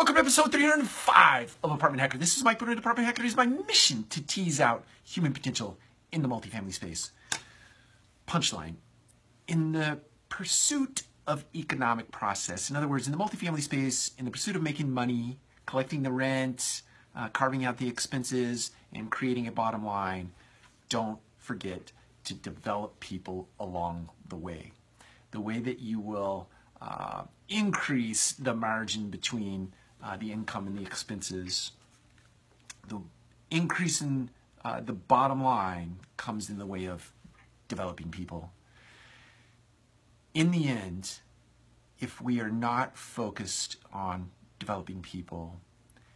Welcome to episode 305 of Apartment Hacker. This is Mike Brewer, Apartment Hacker. It is my mission to tease out human potential in the multifamily space. Punchline. In the pursuit of economic process, in other words, in the multifamily space, in the pursuit of making money, collecting the rent, uh, carving out the expenses, and creating a bottom line, don't forget to develop people along the way. The way that you will uh, increase the margin between uh, the income and the expenses. The increase in uh, the bottom line comes in the way of developing people. In the end, if we are not focused on developing people,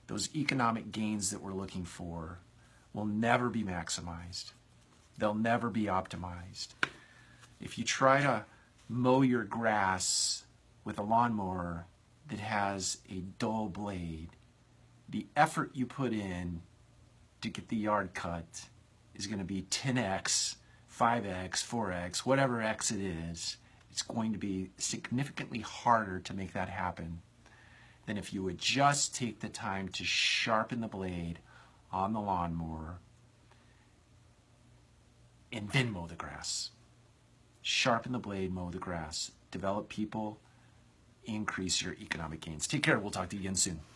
those economic gains that we're looking for will never be maximized. They'll never be optimized. If you try to mow your grass with a lawnmower that has a dull blade, the effort you put in to get the yard cut is going to be 10x, 5x, 4x, whatever x it is. It's going to be significantly harder to make that happen than if you would just take the time to sharpen the blade on the lawnmower and then mow the grass. Sharpen the blade, mow the grass. Develop people, increase your economic gains. Take care. We'll talk to you again soon.